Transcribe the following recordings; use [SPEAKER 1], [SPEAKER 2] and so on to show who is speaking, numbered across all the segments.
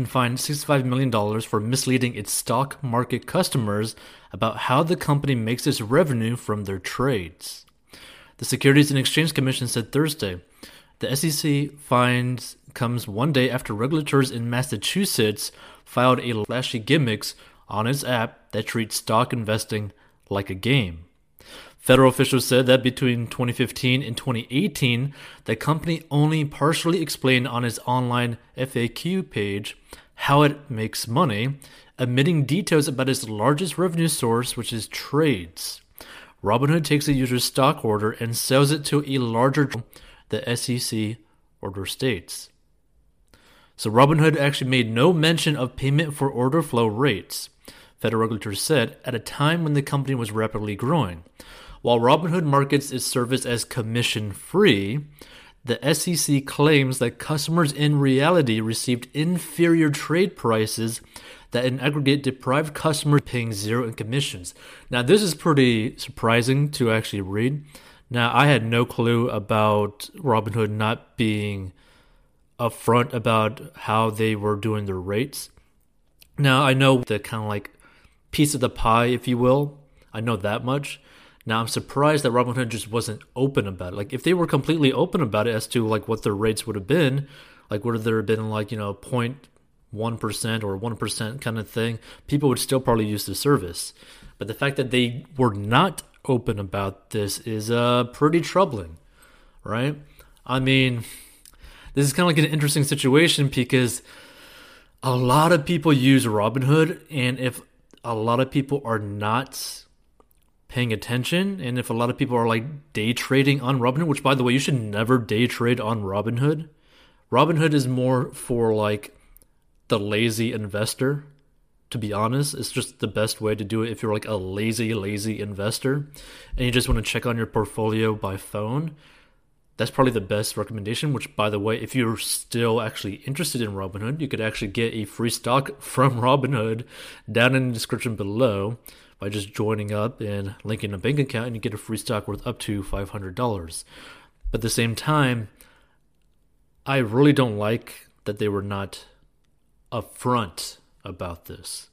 [SPEAKER 1] been fined $65 million for misleading its stock market customers about how the company makes its revenue from their trades. The Securities and Exchange Commission said Thursday the SEC fines comes one day after regulators in Massachusetts filed a flashy gimmicks on its app that treats stock investing like a game. Federal officials said that between 2015 and 2018, the company only partially explained on its online FAQ page how it makes money, omitting details about its largest revenue source, which is trades. Robinhood takes a user's stock order and sells it to a larger, the SEC order states. So Robinhood actually made no mention of payment for order flow rates, federal regulators said, at a time when the company was rapidly growing. While Robinhood markets its service as commission free, the SEC claims that customers in reality received inferior trade prices that in aggregate deprived customers paying zero in commissions. Now, this is pretty surprising to actually read. Now, I had no clue about Robinhood not being upfront about how they were doing their rates. Now, I know the kind of like piece of the pie, if you will. I know that much. Now I'm surprised that Robinhood just wasn't open about it. Like if they were completely open about it as to like what their rates would have been, like would there have been like, you know, point one percent or one percent kind of thing, people would still probably use the service. But the fact that they were not open about this is uh pretty troubling, right? I mean, this is kind of like an interesting situation because a lot of people use Robinhood, and if a lot of people are not paying attention and if a lot of people are like day trading on Robinhood, which by the way, you should never day trade on Robinhood. Robinhood is more for like the lazy investor. To be honest, it's just the best way to do it if you're like a lazy, lazy investor and you just want to check on your portfolio by phone. That's probably the best recommendation. Which, by the way, if you're still actually interested in Robinhood, you could actually get a free stock from Robinhood down in the description below by just joining up and linking a bank account, and you get a free stock worth up to $500. But at the same time, I really don't like that they were not upfront about this.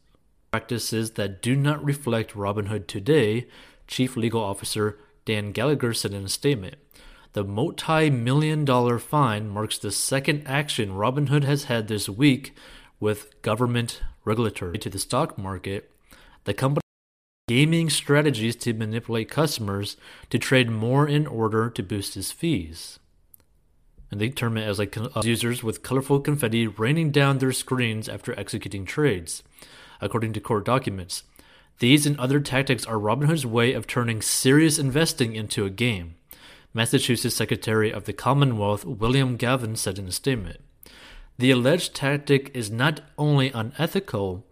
[SPEAKER 1] Practices that do not reflect Robinhood today, Chief Legal Officer Dan Gallagher said in a statement. The multi million dollar fine marks the second action Robinhood has had this week with government regulatory to the stock market. The company gaming strategies to manipulate customers to trade more in order to boost his fees. And they term it as like uh, users with colorful confetti raining down their screens after executing trades, according to court documents. These and other tactics are Robinhood's way of turning serious investing into a game, Massachusetts Secretary of the Commonwealth William Galvin said in a statement. The alleged tactic is not only unethical,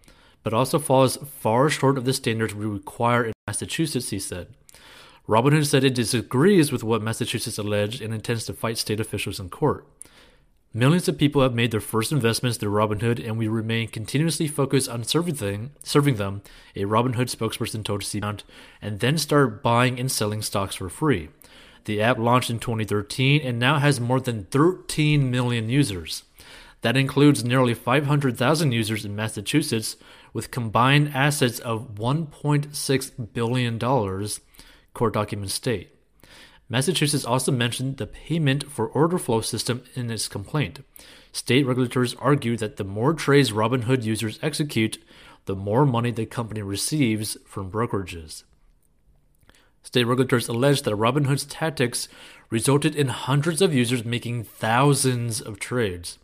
[SPEAKER 1] but also falls far short of the standards we require in Massachusetts, he said. Robinhood said it disagrees with what Massachusetts alleged and intends to fight state officials in court. Millions of people have made their first investments through Robinhood, and we remain continuously focused on serving them, serving them a Robinhood spokesperson told CNBC, and then start buying and selling stocks for free. The app launched in 2013 and now has more than 13 million users. That includes nearly 500,000 users in Massachusetts, with combined assets of $1.6 billion, court documents state. Massachusetts also mentioned the payment for order flow system in its complaint. State regulators argue that the more trades Robinhood users execute, the more money the company receives from brokerages. State regulators allege that Robinhood's tactics resulted in hundreds of users making thousands of trades.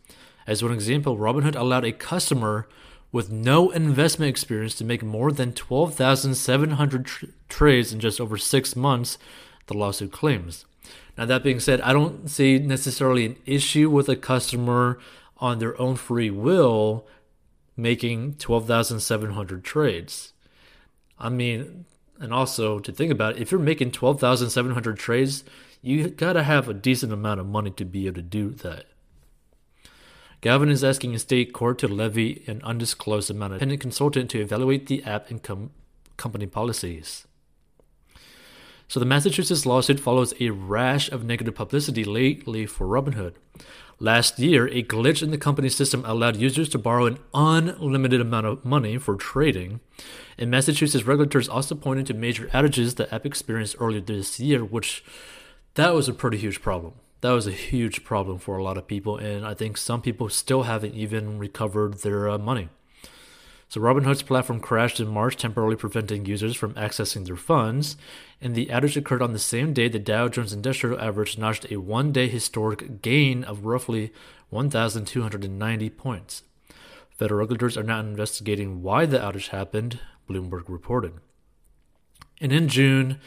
[SPEAKER 1] As one example, Robinhood allowed a customer with no investment experience to make more than 12,700 tr- trades in just over six months, the lawsuit claims. Now, that being said, I don't see necessarily an issue with a customer on their own free will making 12,700 trades. I mean, and also to think about it, if you're making 12,700 trades, you gotta have a decent amount of money to be able to do that. Galvin is asking a state court to levy an undisclosed amount of independent consultant to evaluate the app and com- company policies. So the Massachusetts lawsuit follows a rash of negative publicity lately for Robinhood. Last year, a glitch in the company's system allowed users to borrow an unlimited amount of money for trading. And Massachusetts regulators also pointed to major outages the App experienced earlier this year, which that was a pretty huge problem. That was a huge problem for a lot of people, and I think some people still haven't even recovered their uh, money. So Robinhood's platform crashed in March, temporarily preventing users from accessing their funds, and the outage occurred on the same day the Dow Jones Industrial Average notched a one-day historic gain of roughly 1,290 points. Federal regulators are now investigating why the outage happened, Bloomberg reported. And in June,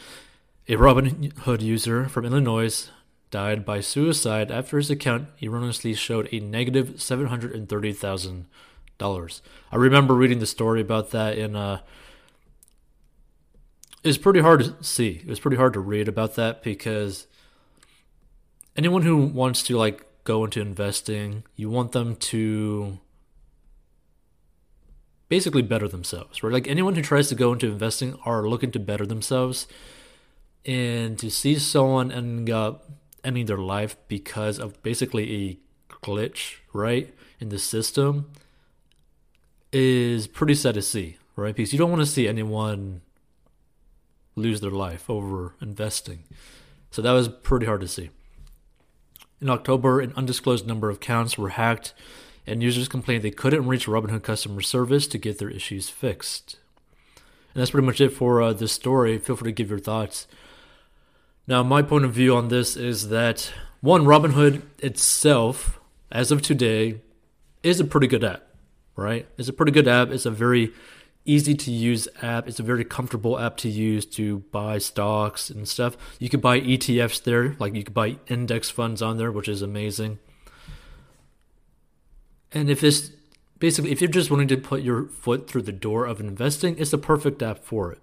[SPEAKER 1] a Robinhood user from Illinois died by suicide after his account erroneously showed a negative 730,000 dollars. I remember reading the story about that in uh it's pretty hard to see. It was pretty hard to read about that because anyone who wants to like go into investing, you want them to basically better themselves, right? Like anyone who tries to go into investing are looking to better themselves. And to see someone end up ending their life because of basically a glitch, right, in the system is pretty sad to see, right? Because you don't want to see anyone lose their life over investing. So that was pretty hard to see. In October, an undisclosed number of accounts were hacked, and users complained they couldn't reach Robinhood customer service to get their issues fixed. And that's pretty much it for uh, this story. Feel free to give your thoughts. Now, my point of view on this is that one, Robinhood itself, as of today, is a pretty good app right? It's a pretty good app. It's a very easy to use app. It's a very comfortable app to use to buy stocks and stuff. You could buy ETFs there, like you could buy index funds on there, which is amazing. And if it's basically if you're just wanting to put your foot through the door of investing, it's the perfect app for it.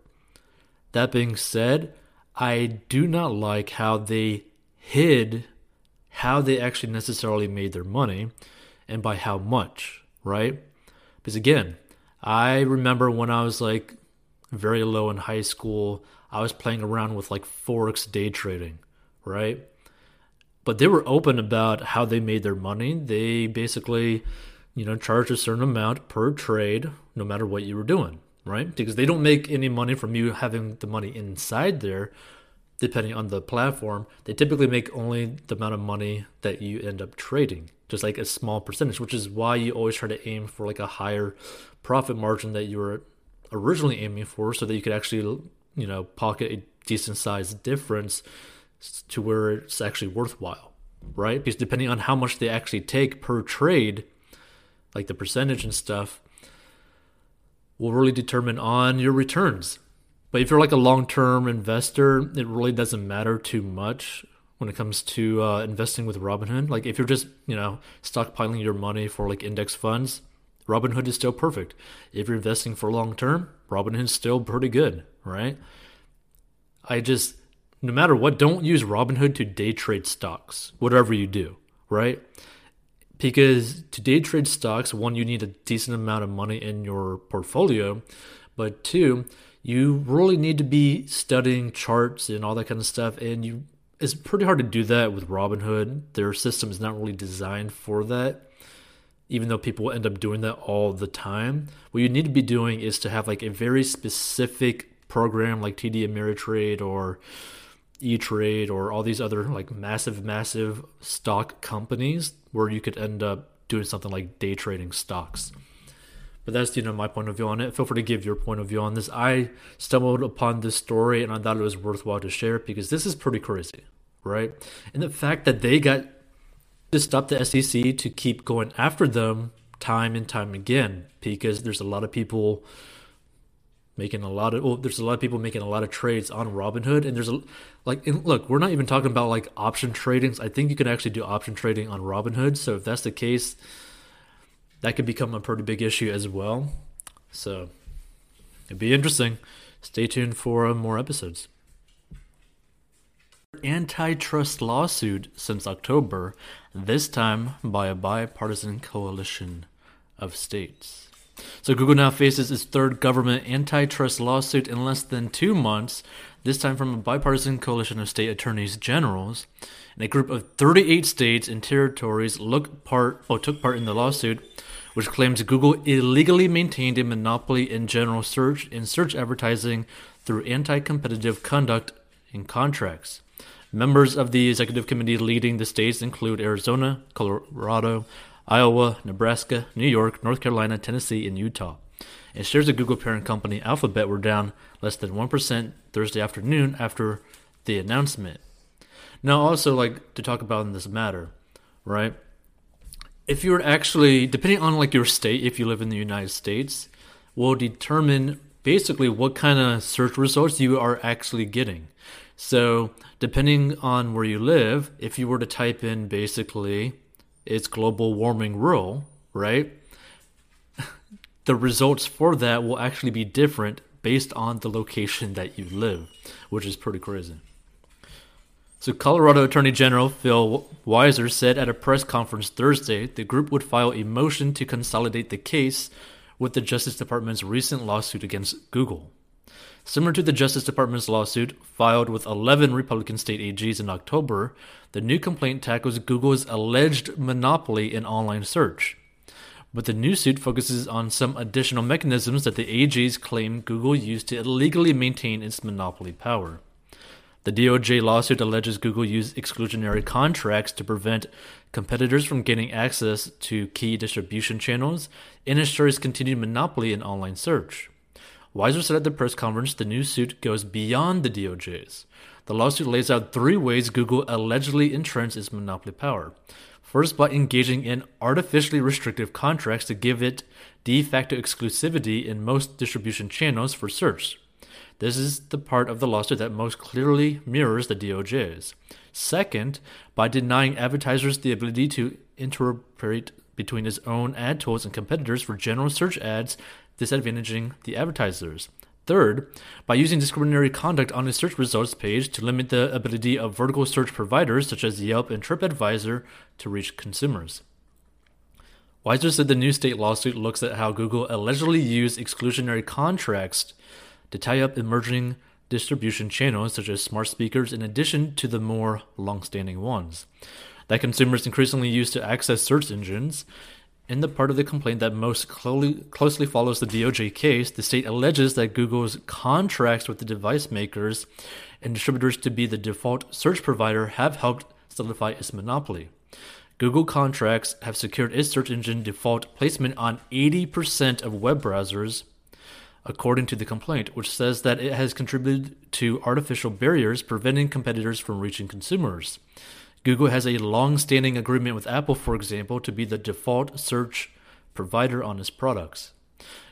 [SPEAKER 1] That being said, I do not like how they hid how they actually necessarily made their money and by how much, right? Because again, I remember when I was like very low in high school, I was playing around with like Forex day trading, right? But they were open about how they made their money. They basically, you know, charged a certain amount per trade, no matter what you were doing, right? Because they don't make any money from you having the money inside there, depending on the platform. They typically make only the amount of money that you end up trading just like a small percentage, which is why you always try to aim for like a higher profit margin that you were originally aiming for, so that you could actually, you know, pocket a decent sized difference to where it's actually worthwhile, right? Because depending on how much they actually take per trade, like the percentage and stuff, will really determine on your returns. But if you're like a long term investor, it really doesn't matter too much when it comes to uh, investing with Robinhood. Like if you're just you know stockpiling your money for like index funds, Robinhood is still perfect. If you're investing for long term, Robinhood's still pretty good, right? I just no matter what, don't use Robinhood to day trade stocks, whatever you do, right? Because to day trade stocks, one, you need a decent amount of money in your portfolio, but two, you really need to be studying charts and all that kind of stuff, and you it's pretty hard to do that with Robinhood. Their system is not really designed for that. Even though people end up doing that all the time, what you need to be doing is to have like a very specific program like TD Ameritrade or E Trade or all these other like massive, massive stock companies where you could end up doing something like day trading stocks. But that's you know my point of view on it. Feel free to give your point of view on this. I stumbled upon this story and I thought it was worthwhile to share because this is pretty crazy right? And the fact that they got to stop the SEC to keep going after them time and time again because there's a lot of people making a lot of well, there's a lot of people making a lot of trades on Robinhood and there's a like look we're not even talking about like option tradings. I think you can actually do option trading on Robinhood so if that's the case that could become a pretty big issue as well. So it'd be interesting. Stay tuned for uh, more episodes. Antitrust lawsuit since October, this time by a bipartisan coalition of states. So Google now faces its third government antitrust lawsuit in less than two months, this time from a bipartisan coalition of state attorneys generals. And a group of 38 states and territories part, oh, took part in the lawsuit, which claims Google illegally maintained a monopoly in general search and search advertising through anti-competitive conduct in contracts. Members of the executive committee leading the states include Arizona, Colorado, Iowa, Nebraska, New York, North Carolina, Tennessee, and Utah. And shares of Google parent company Alphabet were down less than 1% Thursday afternoon after the announcement. Now, also, like to talk about in this matter, right? If you're actually, depending on like your state, if you live in the United States, will determine basically what kind of search results you are actually getting. So, depending on where you live, if you were to type in basically it's global warming rule, right? the results for that will actually be different based on the location that you live, which is pretty crazy. So, Colorado Attorney General Phil Weiser said at a press conference Thursday the group would file a motion to consolidate the case with the Justice Department's recent lawsuit against Google. Similar to the Justice Department's lawsuit filed with 11 Republican state AGs in October, the new complaint tackles Google's alleged monopoly in online search. But the new suit focuses on some additional mechanisms that the AGs claim Google used to illegally maintain its monopoly power. The DOJ lawsuit alleges Google used exclusionary contracts to prevent competitors from gaining access to key distribution channels and ensure its continued monopoly in online search. Weiser said at the press conference the new suit goes beyond the DOJ's. The lawsuit lays out three ways Google allegedly entrenched its monopoly power. First, by engaging in artificially restrictive contracts to give it de facto exclusivity in most distribution channels for search. This is the part of the lawsuit that most clearly mirrors the DOJ's. Second, by denying advertisers the ability to interoperate between its own ad tools and competitors for general search ads, disadvantaging the advertisers. Third, by using discriminatory conduct on a search results page to limit the ability of vertical search providers such as Yelp and TripAdvisor to reach consumers. Weiser said the new state lawsuit looks at how Google allegedly used exclusionary contracts to tie up emerging distribution channels such as smart speakers in addition to the more long-standing ones that consumers increasingly use to access search engines in the part of the complaint that most closely, follows the DOJ case, the state alleges that Google's contracts with the device makers and distributors to be the default search provider have helped solidify its monopoly. Google contracts have secured its search engine default placement on 80% of web browsers, according to the complaint, which says that it has contributed to artificial barriers preventing competitors from reaching consumers. Google has a long standing agreement with Apple, for example, to be the default search provider on its products.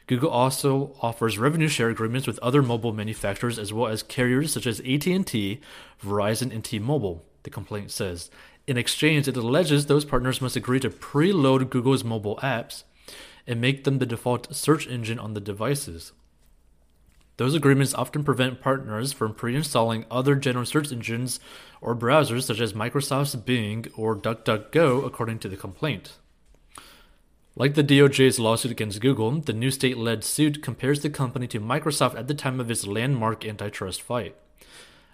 [SPEAKER 1] Google also offers revenue share agreements with other mobile manufacturers as well as carriers such as AT&T, Verizon, and T-Mobile, the complaint says. In exchange, it alleges those partners must agree to preload Google's mobile apps and make them the default search engine on the devices. Those agreements often prevent partners from pre installing other general search engines or browsers such as Microsoft's Bing or DuckDuckGo, according to the complaint. Like the DOJ's lawsuit against Google, the new state led suit compares the company to Microsoft at the time of its landmark antitrust fight.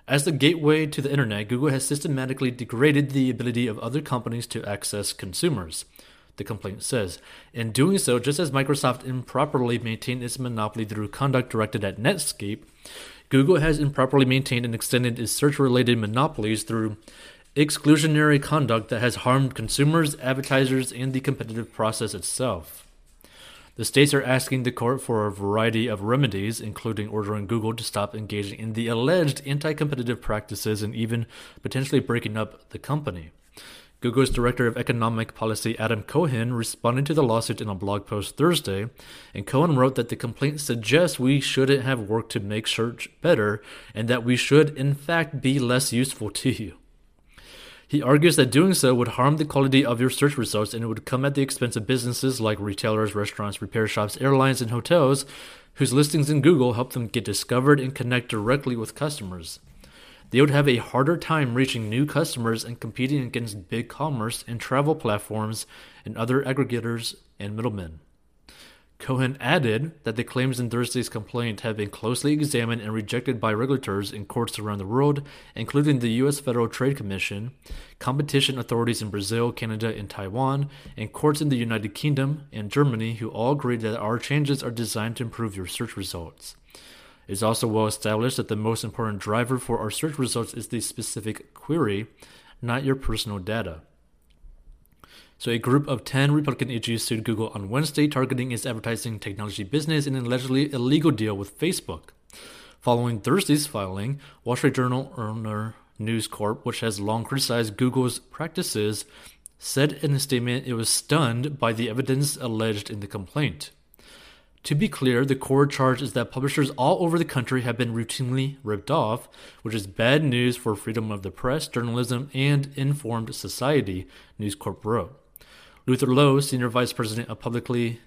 [SPEAKER 1] As the gateway to the internet, Google has systematically degraded the ability of other companies to access consumers the complaint says. In doing so, just as Microsoft improperly maintained its monopoly through conduct directed at Netscape, Google has improperly maintained and extended its search related monopolies through exclusionary conduct that has harmed consumers, advertisers, and the competitive process itself. The states are asking the court for a variety of remedies, including ordering Google to stop engaging in the alleged anti competitive practices and even potentially breaking up the company. Google's Director of Economic Policy Adam Cohen responded to the lawsuit in a blog post Thursday, and Cohen wrote that the complaint suggests we shouldn't have worked to make search better and that we should, in fact, be less useful to you. He argues that doing so would harm the quality of your search results and it would come at the expense of businesses like retailers, restaurants, repair shops, airlines, and hotels, whose listings in Google help them get discovered and connect directly with customers they would have a harder time reaching new customers and competing against big commerce and travel platforms and other aggregators and middlemen. Cohen added that the claims in Thursday's complaint have been closely examined and rejected by regulators in courts around the world, including the U.S. Federal Trade Commission, competition authorities in Brazil, Canada, and Taiwan, and courts in the United Kingdom and Germany, who all agreed that our changes are designed to improve your search results. It is also well established that the most important driver for our search results is the specific query, not your personal data. So, a group of 10 Republican AGs sued Google on Wednesday, targeting its advertising technology business in an allegedly illegal deal with Facebook. Following Thursday's filing, Wall Street Journal owner News Corp, which has long criticized Google's practices, said in a statement it was stunned by the evidence alleged in the complaint. To be clear, the core charge is that publishers all over the country have been routinely ripped off, which is bad news for freedom of the press, journalism, and informed society, News Corp wrote. Luther Lowe, Senior Vice President of Publicly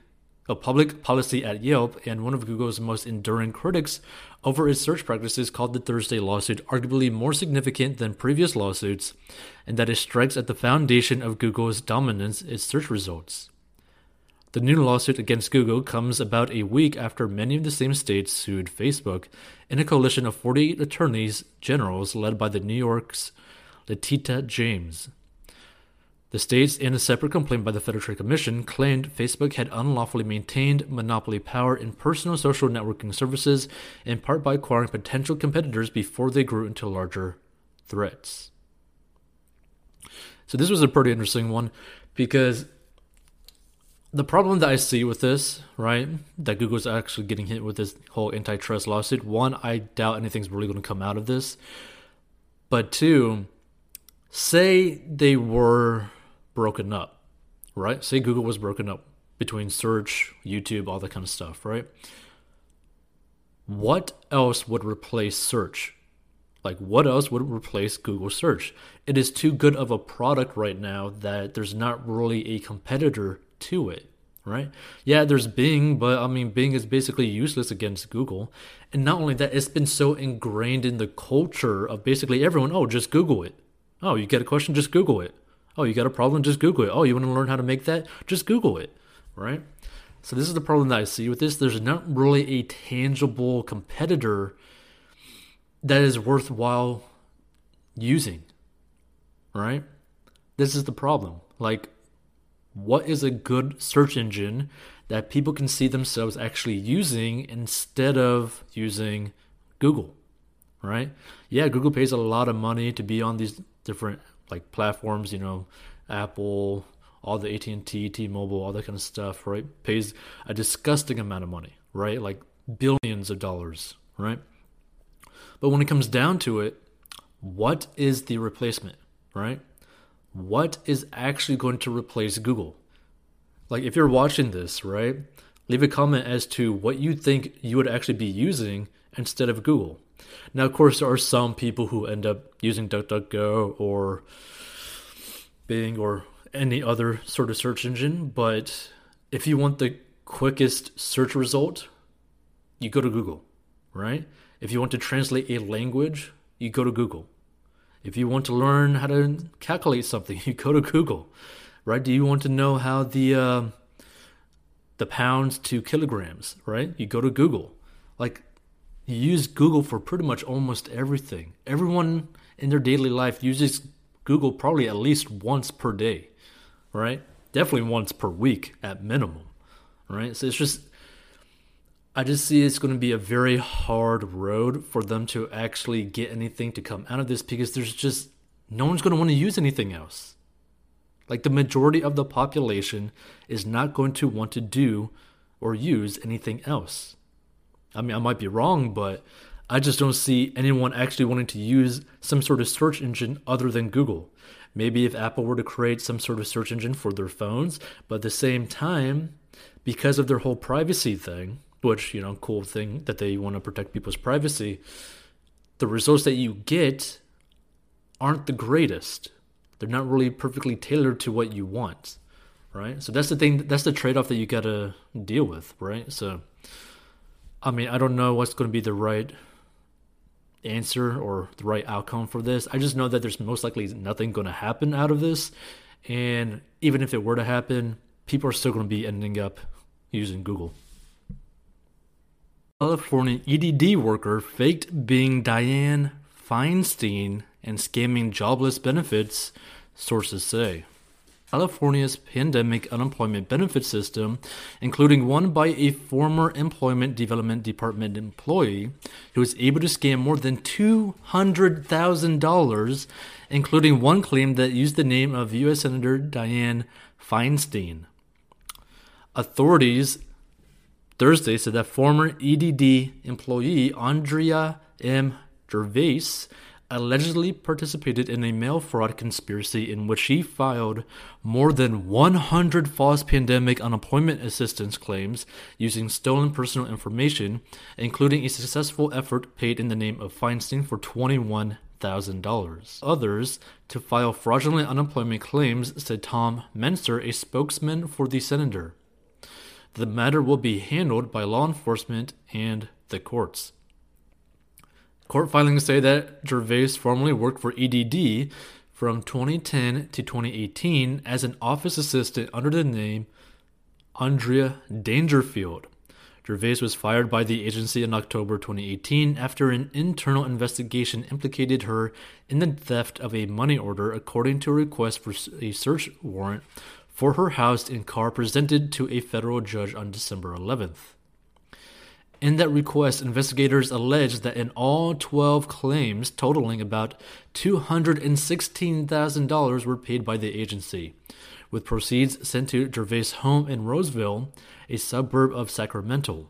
[SPEAKER 1] of Public Policy at Yelp and one of Google's most enduring critics over its search practices, called the Thursday lawsuit arguably more significant than previous lawsuits, and that it strikes at the foundation of Google's dominance its search results. The new lawsuit against Google comes about a week after many of the same states sued Facebook in a coalition of 48 attorneys generals led by the New York's Letitia James. The states, in a separate complaint by the Federal Trade Commission, claimed Facebook had unlawfully maintained monopoly power in personal social networking services, in part by acquiring potential competitors before they grew into larger threats. So, this was a pretty interesting one because the problem that I see with this, right, that Google's actually getting hit with this whole antitrust lawsuit, one, I doubt anything's really going to come out of this. But two, say they were broken up, right? Say Google was broken up between search, YouTube, all that kind of stuff, right? What else would replace search? Like, what else would replace Google search? It is too good of a product right now that there's not really a competitor to it, right? Yeah, there's Bing, but I mean, Bing is basically useless against Google. And not only that, it's been so ingrained in the culture of basically everyone oh, just Google it. Oh, you get a question, just Google it. Oh, you got a problem? Just Google it. Oh, you want to learn how to make that? Just Google it, right? So this is the problem that I see with this. There's not really a tangible competitor that is worthwhile using, right? This is the problem. Like, what is a good search engine that people can see themselves actually using instead of using Google, right? Yeah, Google pays a lot of money to be on these different like platforms, you know, Apple, all the AT&T, T-Mobile, all that kind of stuff, right? Pays a disgusting amount of money, right? Like billions of dollars, right? But when it comes down to it, what is the replacement, right? What is actually going to replace Google? Like if you're watching this, right? Leave a comment as to what you think you would actually be using instead of Google. Now, of course, there are some people who end up using DuckDuckGo or Bing or any other sort of search engine, but if you want the quickest search result, you go to Google, right? If you want to translate a language, you go to Google. If you want to learn how to calculate something, you go to Google, right? Do you want to know how the uh, the pounds to kilograms, right? You go to Google. Like you use Google for pretty much almost everything. Everyone in their daily life uses Google probably at least once per day, right? Definitely once per week at minimum, right? So it's just, I just see it's going to be a very hard road for them to actually get anything to come out of this because there's just no one's going to want to use anything else. Like the majority of the population is not going to want to do or use anything else. I mean, I might be wrong, but I just don't see anyone actually wanting to use some sort of search engine other than Google. Maybe if Apple were to create some sort of search engine for their phones, but at the same time, because of their whole privacy thing, which, you know, cool thing that they want to protect people's privacy, the results that you get aren't the greatest. They're not really perfectly tailored to what you want, right? So that's the thing, that's the trade off that you got to deal with, right? So, I mean, I don't know what's going to be the right answer or the right outcome for this. I just know that there's most likely nothing going to happen out of this. And even if it were to happen, people are still going to be ending up using Google. California EDD worker faked being Dianne Feinstein and scamming jobless benefits, sources say. California's pandemic unemployment benefit system, including one by a former Employment Development Department employee who was able to scam more than $200,000, including one claim that used the name of U.S. Senator Dianne Feinstein. Authorities Thursday said that former EDD employee Andrea M. Gervais allegedly participated in a mail fraud conspiracy in which he filed more than 100 false pandemic unemployment assistance claims using stolen personal information, including a successful effort paid in the name of Feinstein for $21,000. Others to file fraudulent unemployment claims, said Tom Mentzer, a spokesman for the senator. The matter will be handled by law enforcement and the courts. Court filings say that Gervais formerly worked for EDD from 2010 to 2018 as an office assistant under the name Andrea Dangerfield. Gervais was fired by the agency in October 2018 after an internal investigation implicated her in the theft of a money order, according to a request for a search warrant for her house and car presented to a federal judge on December 11th. In that request, investigators alleged that in all 12 claims, totaling about $216,000, were paid by the agency, with proceeds sent to Gervais' home in Roseville, a suburb of Sacramento.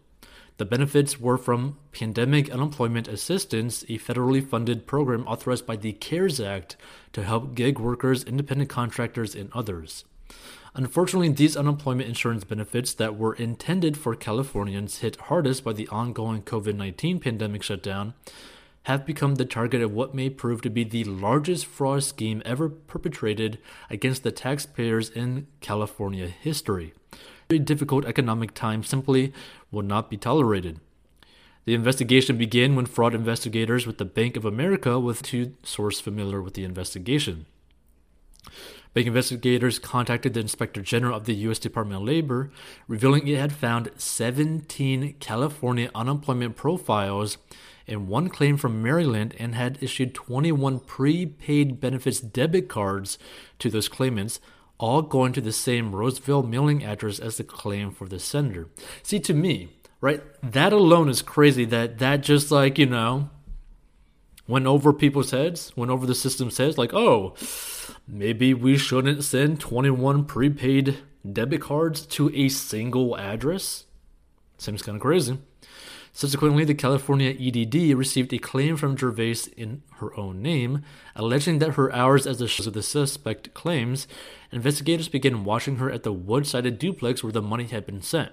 [SPEAKER 1] The benefits were from Pandemic Unemployment Assistance, a federally funded program authorized by the CARES Act to help gig workers, independent contractors, and others. Unfortunately, these unemployment insurance benefits that were intended for Californians hit hardest by the ongoing COVID 19 pandemic shutdown have become the target of what may prove to be the largest fraud scheme ever perpetrated against the taxpayers in California history. A difficult economic time simply will not be tolerated. The investigation began when fraud investigators with the Bank of America, with two sources familiar with the investigation, Bank investigators contacted the Inspector General of the U.S. Department of Labor, revealing it had found 17 California unemployment profiles and one claim from Maryland and had issued 21 prepaid benefits debit cards to those claimants, all going to the same Roseville mailing address as the claim for the senator. See, to me, right, that alone is crazy that that just like, you know, went over people's heads, went over the system's heads, like, oh, maybe we shouldn't send 21 prepaid debit cards to a single address? Seems kind of crazy. Subsequently, the California EDD received a claim from Gervais in her own name, alleging that her hours as the of the suspect claims, investigators began watching her at the wood-sided duplex where the money had been sent.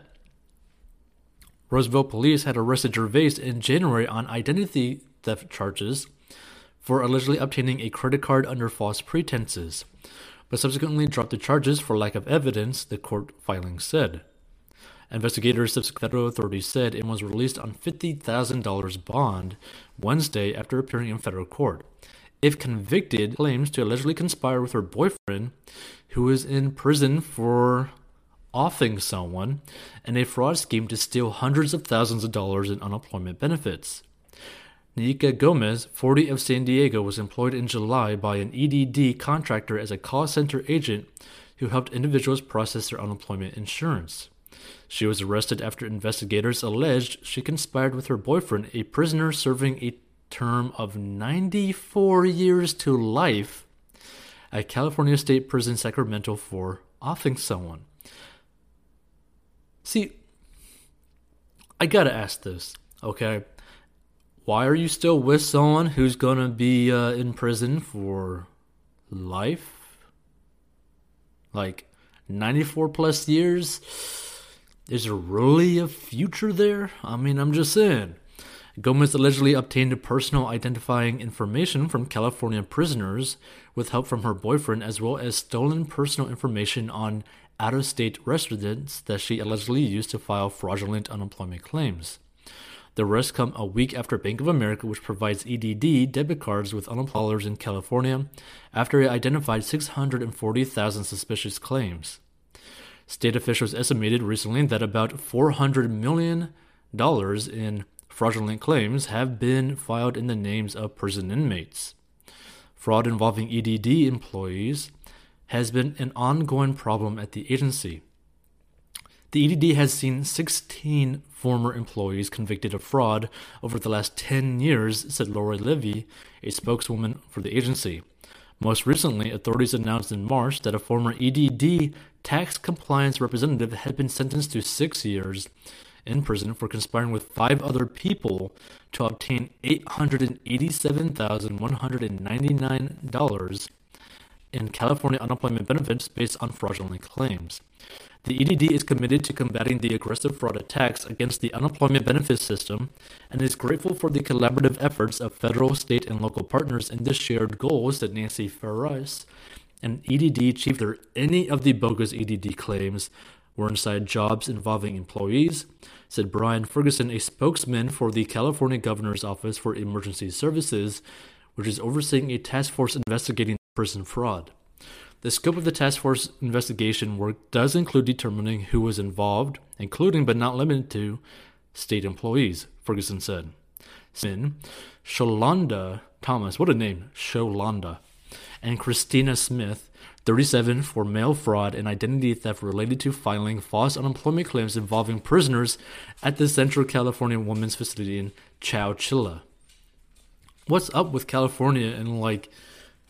[SPEAKER 1] Roseville police had arrested Gervais in January on identity theft charges for allegedly obtaining a credit card under false pretenses, but subsequently dropped the charges for lack of evidence, the court filing said. Investigators of federal authorities said it was released on $50,000 bond Wednesday after appearing in federal court. If convicted, claims to allegedly conspire with her boyfriend, who is in prison for offing someone, in a fraud scheme to steal hundreds of thousands of dollars in unemployment benefits. Nika Gomez, 40 of San Diego, was employed in July by an EDD contractor as a call center agent who helped individuals process their unemployment insurance. She was arrested after investigators alleged she conspired with her boyfriend, a prisoner serving a term of 94 years to life at California State Prison Sacramento for offing someone. See, I gotta ask this, okay? Why are you still with someone who's going to be uh, in prison for life? Like 94 plus years? Is there really a future there? I mean, I'm just saying. Gomez allegedly obtained personal identifying information from California prisoners with help from her boyfriend, as well as stolen personal information on out of state residents that she allegedly used to file fraudulent unemployment claims. The arrests come a week after Bank of America, which provides EDD debit cards with unemployers in California, after it identified 640,000 suspicious claims. State officials estimated recently that about $400 million in fraudulent claims have been filed in the names of prison inmates. Fraud involving EDD employees has been an ongoing problem at the agency. The EDD has seen 16 former employees convicted of fraud over the last 10 years, said Loree Levy, a spokeswoman for the agency. Most recently, authorities announced in March that a former EDD tax compliance representative had been sentenced to six years in prison for conspiring with five other people to obtain $887,199 in California unemployment benefits based on fraudulent claims. The EDD is committed to combating the aggressive fraud attacks against the unemployment benefits system and is grateful for the collaborative efforts of federal, state, and local partners in this shared goal, said Nancy Farias. An EDD chief or any of the bogus EDD claims were inside jobs involving employees, said Brian Ferguson, a spokesman for the California Governor's Office for Emergency Services, which is overseeing a task force investigating prison fraud. The scope of the task force investigation work does include determining who was involved, including but not limited to state employees, Ferguson said. Sin, Sholanda Thomas, what a name, Sholanda, and Christina Smith, 37, for mail fraud and identity theft related to filing false unemployment claims involving prisoners at the Central California Women's Facility in Chowchilla. What's up with California and like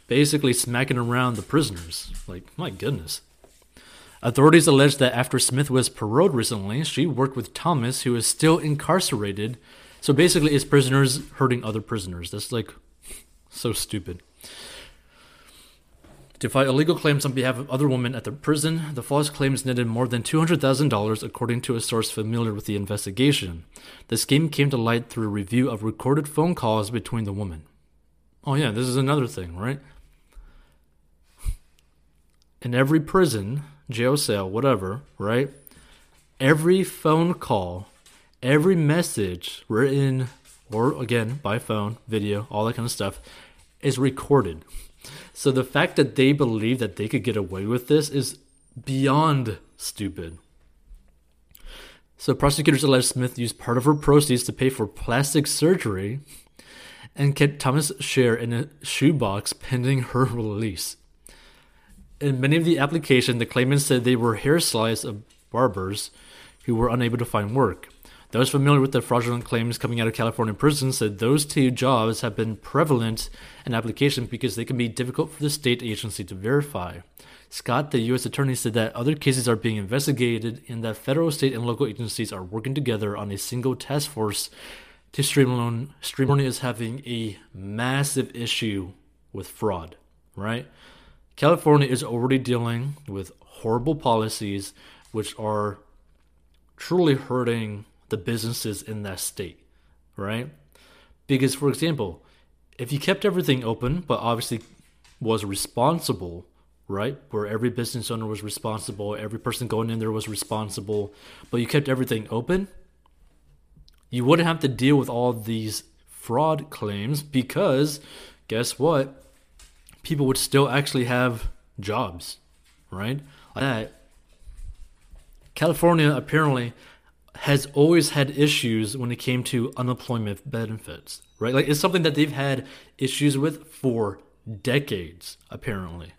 [SPEAKER 1] basically smacking around the prisoners. Like, my goodness. Authorities allege that after Smith was paroled recently, she worked with Thomas, who is still incarcerated. So basically, it's prisoners hurting other prisoners. That's like so stupid. To file illegal claims on behalf of other women at the prison, the false claims netted more than $200,000, according to a source familiar with the investigation. The scheme came to light through a review of recorded phone calls between the women. Oh, yeah, this is another thing, right? In every prison, jail cell, whatever, right? Every phone call, every message written or again by phone, video, all that kind of stuff is recorded. So the fact that they believe that they could get away with this is beyond stupid. So prosecutors alleged Smith used part of her proceeds to pay for plastic surgery and kept Thomas' share in a shoebox pending her release in many of the applications, the claimants said they were hair stylists of barbers who were unable to find work. Those familiar with the fraudulent claims coming out of California prisons said those two jobs have been prevalent in applications because they can be difficult for the state agency to verify. Scott, the U.S. attorney, said that other cases are being investigated and that federal, state, and local agencies are working together on a single task force to streamline. Streamline is having a massive issue with fraud, right? California is already dealing with horrible policies which are truly hurting the businesses in that state, right? Because, for example, if you kept everything open, but obviously was responsible, right? Where every business owner was responsible, every person going in there was responsible, but you kept everything open, you wouldn't have to deal with all these fraud claims because guess what? People would still actually have jobs, right? That. California apparently has always had issues when it came to unemployment benefits, right? Like it's something that they've had issues with for decades, apparently.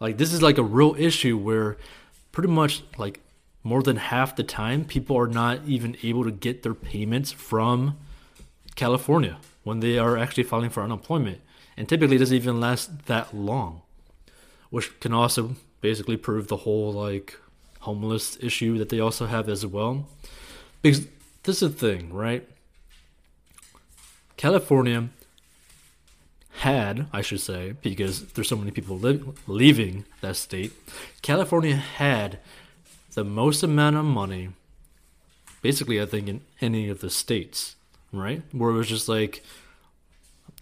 [SPEAKER 1] Like this is like a real issue where pretty much like more than half the time people are not even able to get their payments from California when they are actually filing for unemployment and typically doesn't even last that long, which can also basically prove the whole like homeless issue that they also have as well. Because this is the thing, right? California had, I should say, because there's so many people li- leaving that state, California had the most amount of money, basically, I think, in any of the states, right? Where it was just like,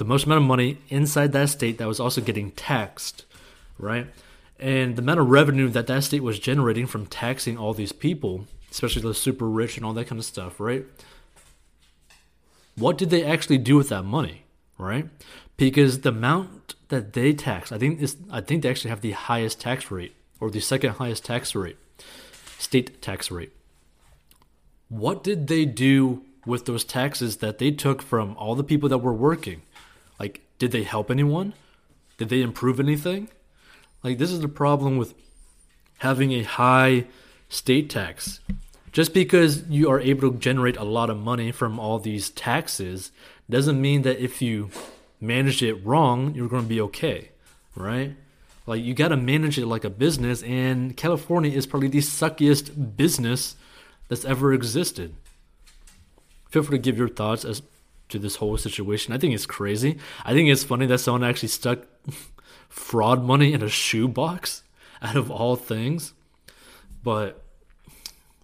[SPEAKER 1] the most amount of money inside that state that was also getting taxed, right? And the amount of revenue that that state was generating from taxing all these people, especially the super rich and all that kind of stuff, right? What did they actually do with that money, right? Because the amount that they tax, I think is, I think they actually have the highest tax rate or the second highest tax rate, state tax rate. what did they do with those taxes that they took from all the people that were working? Did they help anyone? Did they improve anything? Like, this is the problem with having a high state tax. Just because you are able to generate a lot of money from all these taxes doesn't mean that if you manage it wrong, you're going to be okay, right? Like you got to manage it like a business, and California is probably the suckiest business that's ever existed. Feel free to give your thoughts as to this whole situation. I think it's crazy. I think it's funny that someone actually stuck fraud money in a shoebox out of all things. But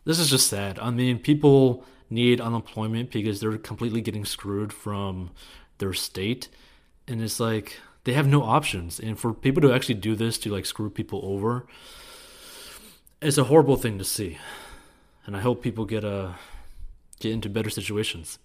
[SPEAKER 1] this is just sad. I mean, people need unemployment because they're completely getting screwed from their state. And it's like they have no options. And for people to actually do this to like screw people over, it's a horrible thing to see. And I hope people get a uh, get into better situations.